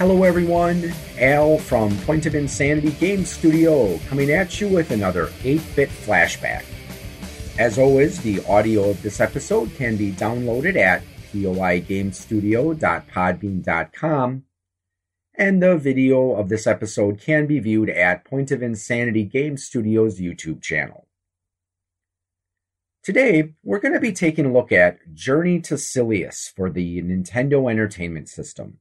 Hello, everyone. Al from Point of Insanity Game Studio coming at you with another 8 bit flashback. As always, the audio of this episode can be downloaded at poigamestudio.podbean.com, and the video of this episode can be viewed at Point of Insanity Game Studio's YouTube channel. Today, we're going to be taking a look at Journey to Silius for the Nintendo Entertainment System.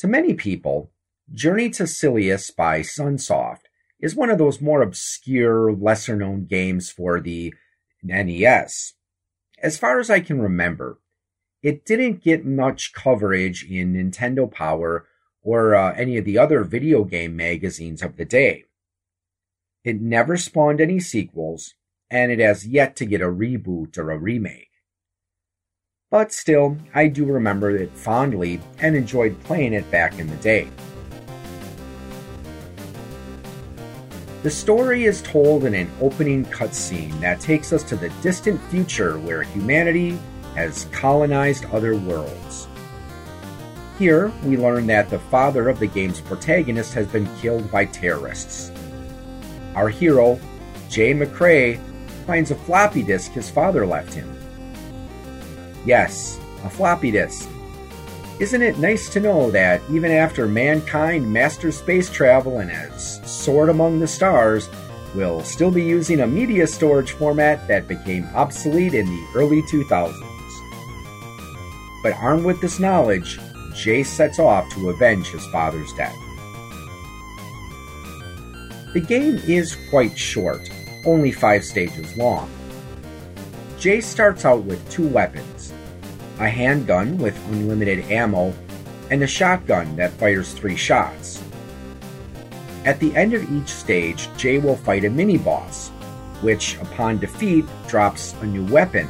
To many people, Journey to Silius by Sunsoft is one of those more obscure, lesser known games for the NES. As far as I can remember, it didn't get much coverage in Nintendo Power or uh, any of the other video game magazines of the day. It never spawned any sequels, and it has yet to get a reboot or a remake. But still, I do remember it fondly and enjoyed playing it back in the day. The story is told in an opening cutscene that takes us to the distant future where humanity has colonized other worlds. Here, we learn that the father of the game's protagonist has been killed by terrorists. Our hero, Jay McCray, finds a floppy disk his father left him. Yes, a floppy disk. Isn't it nice to know that even after mankind masters space travel and has soared among the stars, we'll still be using a media storage format that became obsolete in the early 2000s? But armed with this knowledge, Jay sets off to avenge his father's death. The game is quite short, only five stages long. Jay starts out with two weapons a handgun with unlimited ammo, and a shotgun that fires three shots. At the end of each stage, Jay will fight a mini boss, which, upon defeat, drops a new weapon.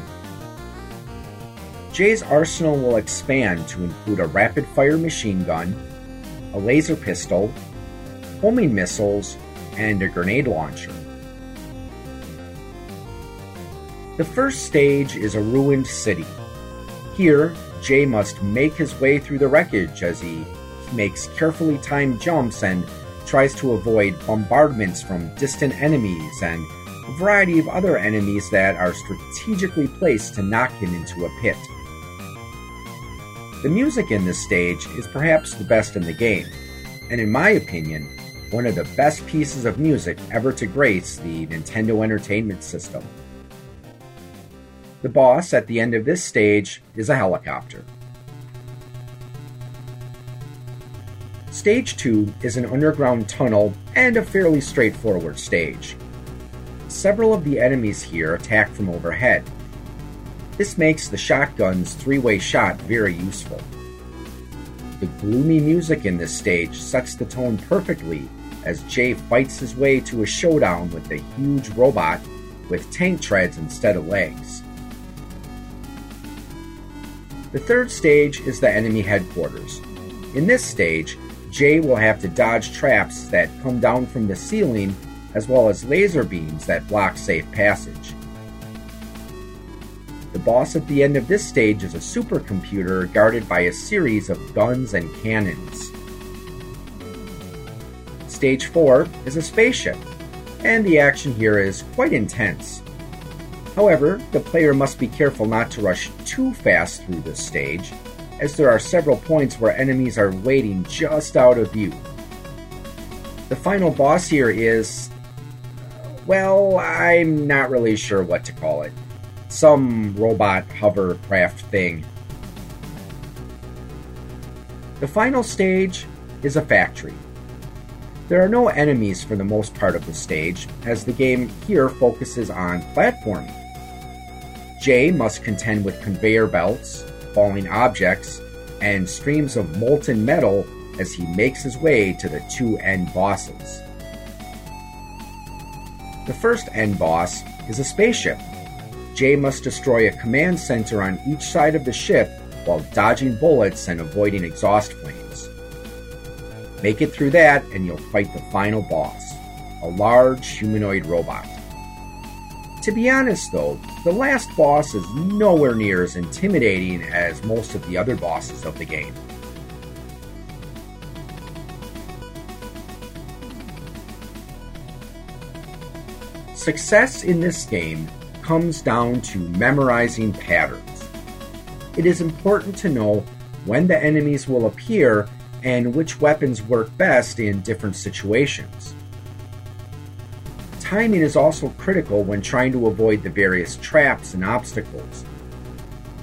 Jay's arsenal will expand to include a rapid fire machine gun, a laser pistol, homing missiles, and a grenade launcher. The first stage is a ruined city. Here, Jay must make his way through the wreckage as he makes carefully timed jumps and tries to avoid bombardments from distant enemies and a variety of other enemies that are strategically placed to knock him into a pit. The music in this stage is perhaps the best in the game, and in my opinion, one of the best pieces of music ever to grace the Nintendo Entertainment System. The boss at the end of this stage is a helicopter. Stage 2 is an underground tunnel and a fairly straightforward stage. Several of the enemies here attack from overhead. This makes the shotgun's three way shot very useful. The gloomy music in this stage sets the tone perfectly as Jay fights his way to a showdown with a huge robot with tank treads instead of legs. The third stage is the enemy headquarters. In this stage, Jay will have to dodge traps that come down from the ceiling as well as laser beams that block safe passage. The boss at the end of this stage is a supercomputer guarded by a series of guns and cannons. Stage 4 is a spaceship, and the action here is quite intense. However, the player must be careful not to rush too fast through this stage, as there are several points where enemies are waiting just out of view. The final boss here is. Well, I'm not really sure what to call it. Some robot hovercraft thing. The final stage is a factory. There are no enemies for the most part of the stage, as the game here focuses on platforming. Jay must contend with conveyor belts, falling objects, and streams of molten metal as he makes his way to the two end bosses. The first end boss is a spaceship. Jay must destroy a command center on each side of the ship while dodging bullets and avoiding exhaust flames. Make it through that, and you'll fight the final boss a large humanoid robot. To be honest though, the last boss is nowhere near as intimidating as most of the other bosses of the game. Success in this game comes down to memorizing patterns. It is important to know when the enemies will appear and which weapons work best in different situations. Timing is also critical when trying to avoid the various traps and obstacles.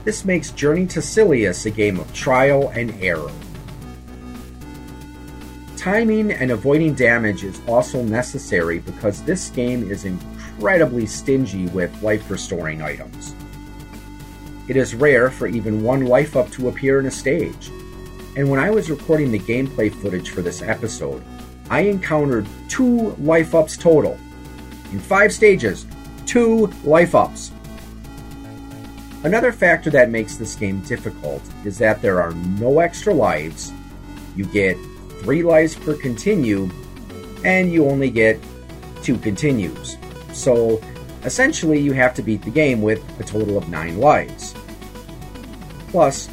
This makes Journey to Silius a game of trial and error. Timing and avoiding damage is also necessary because this game is incredibly stingy with life restoring items. It is rare for even one life up to appear in a stage, and when I was recording the gameplay footage for this episode, I encountered two life ups total. In five stages, two life ups. Another factor that makes this game difficult is that there are no extra lives, you get three lives per continue, and you only get two continues. So essentially, you have to beat the game with a total of nine lives. Plus,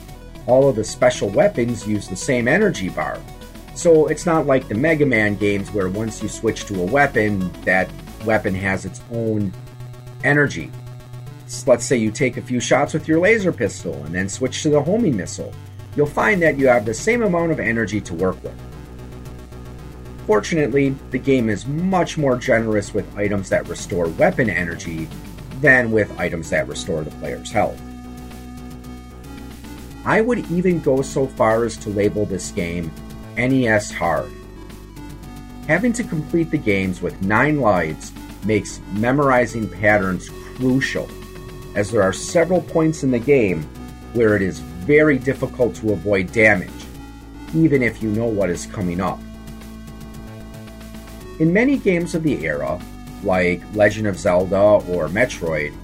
all of the special weapons use the same energy bar. So it's not like the Mega Man games where once you switch to a weapon, that weapon has its own energy. let's say you take a few shots with your laser pistol and then switch to the homing missile. You'll find that you have the same amount of energy to work with. Fortunately, the game is much more generous with items that restore weapon energy than with items that restore the player's health. I would even go so far as to label this game NES Hard. Having to complete the games with 9 lives makes memorizing patterns crucial, as there are several points in the game where it is very difficult to avoid damage, even if you know what is coming up. In many games of the era, like Legend of Zelda or Metroid,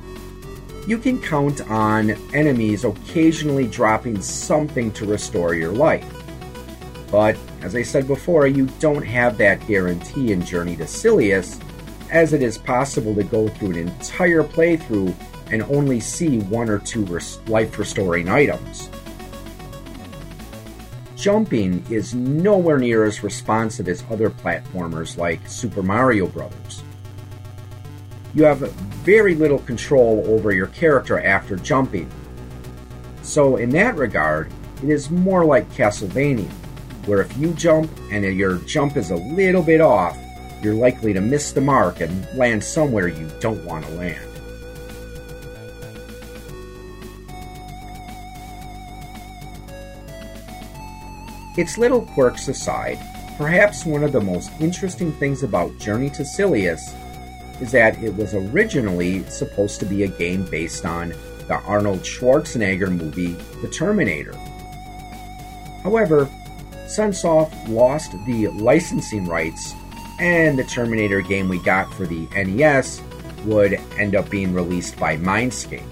you can count on enemies occasionally dropping something to restore your life. But, as I said before, you don't have that guarantee in Journey to Silius, as it is possible to go through an entire playthrough and only see one or two res- life restoring items jumping is nowhere near as responsive as other platformers like Super Mario Bros. You have very little control over your character after jumping. So, in that regard, it is more like Castlevania, where if you jump and your jump is a little bit off, you're likely to miss the mark and land somewhere you don't want to land. Its little quirks aside, perhaps one of the most interesting things about Journey to Silius is that it was originally supposed to be a game based on the Arnold Schwarzenegger movie The Terminator. However, Sunsoft lost the licensing rights, and the Terminator game we got for the NES would end up being released by Mindscape.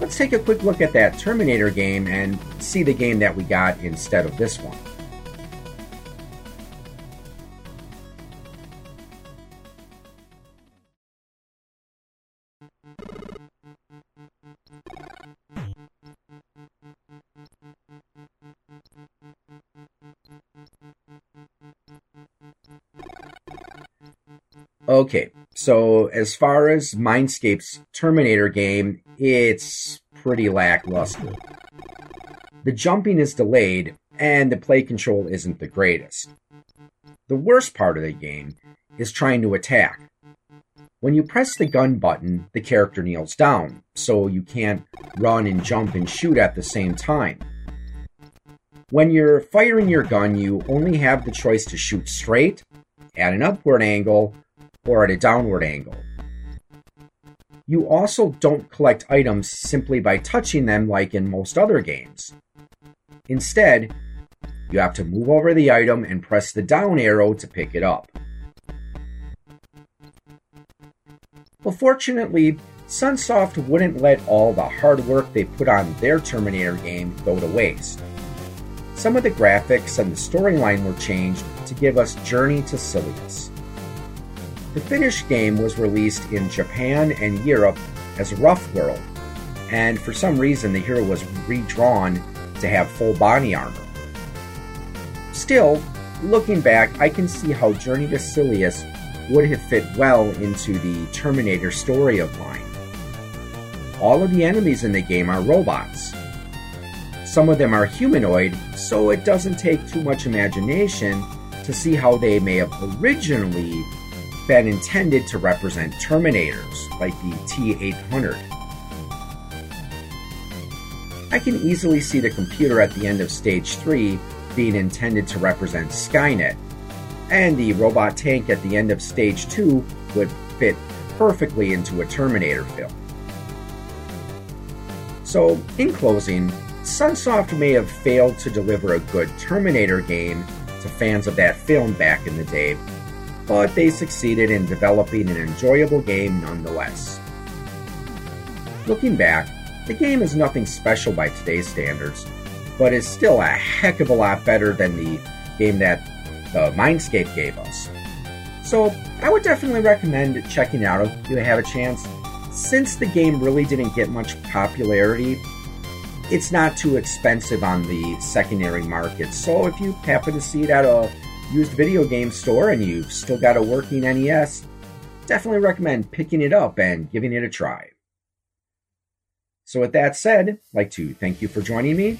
Let's take a quick look at that Terminator game and see the game that we got instead of this one. Okay, so as far as Mindscape's Terminator game, it's pretty lackluster. The jumping is delayed, and the play control isn't the greatest. The worst part of the game is trying to attack. When you press the gun button, the character kneels down, so you can't run and jump and shoot at the same time. When you're firing your gun, you only have the choice to shoot straight, at an upward angle, or at a downward angle. You also don't collect items simply by touching them like in most other games. Instead, you have to move over the item and press the down arrow to pick it up. Well, fortunately, Sunsoft wouldn't let all the hard work they put on their Terminator game go to waste. Some of the graphics and the storyline were changed to give us Journey to Silius. The finished game was released in Japan and Europe as Raf World, and for some reason the hero was redrawn to have full body armor. Still, looking back, I can see how Journey to Silius would have fit well into the Terminator story of line. All of the enemies in the game are robots. Some of them are humanoid, so it doesn't take too much imagination to see how they may have originally been intended to represent Terminators, like the T 800. I can easily see the computer at the end of Stage 3 being intended to represent Skynet, and the robot tank at the end of Stage 2 would fit perfectly into a Terminator film. So, in closing, Sunsoft may have failed to deliver a good Terminator game to fans of that film back in the day, but they succeeded in developing an enjoyable game nonetheless. Looking back, the game is nothing special by today's standards, but is still a heck of a lot better than the game that the Mindscape gave us. So I would definitely recommend checking out if you have a chance. Since the game really didn't get much popularity, it's not too expensive on the secondary market. So if you happen to see it at a used video game store and you've still got a working NES, definitely recommend picking it up and giving it a try. So, with that said, I'd like to thank you for joining me.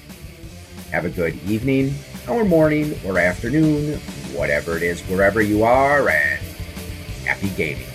Have a good evening, or morning, or afternoon, whatever it is, wherever you are, and happy gaming.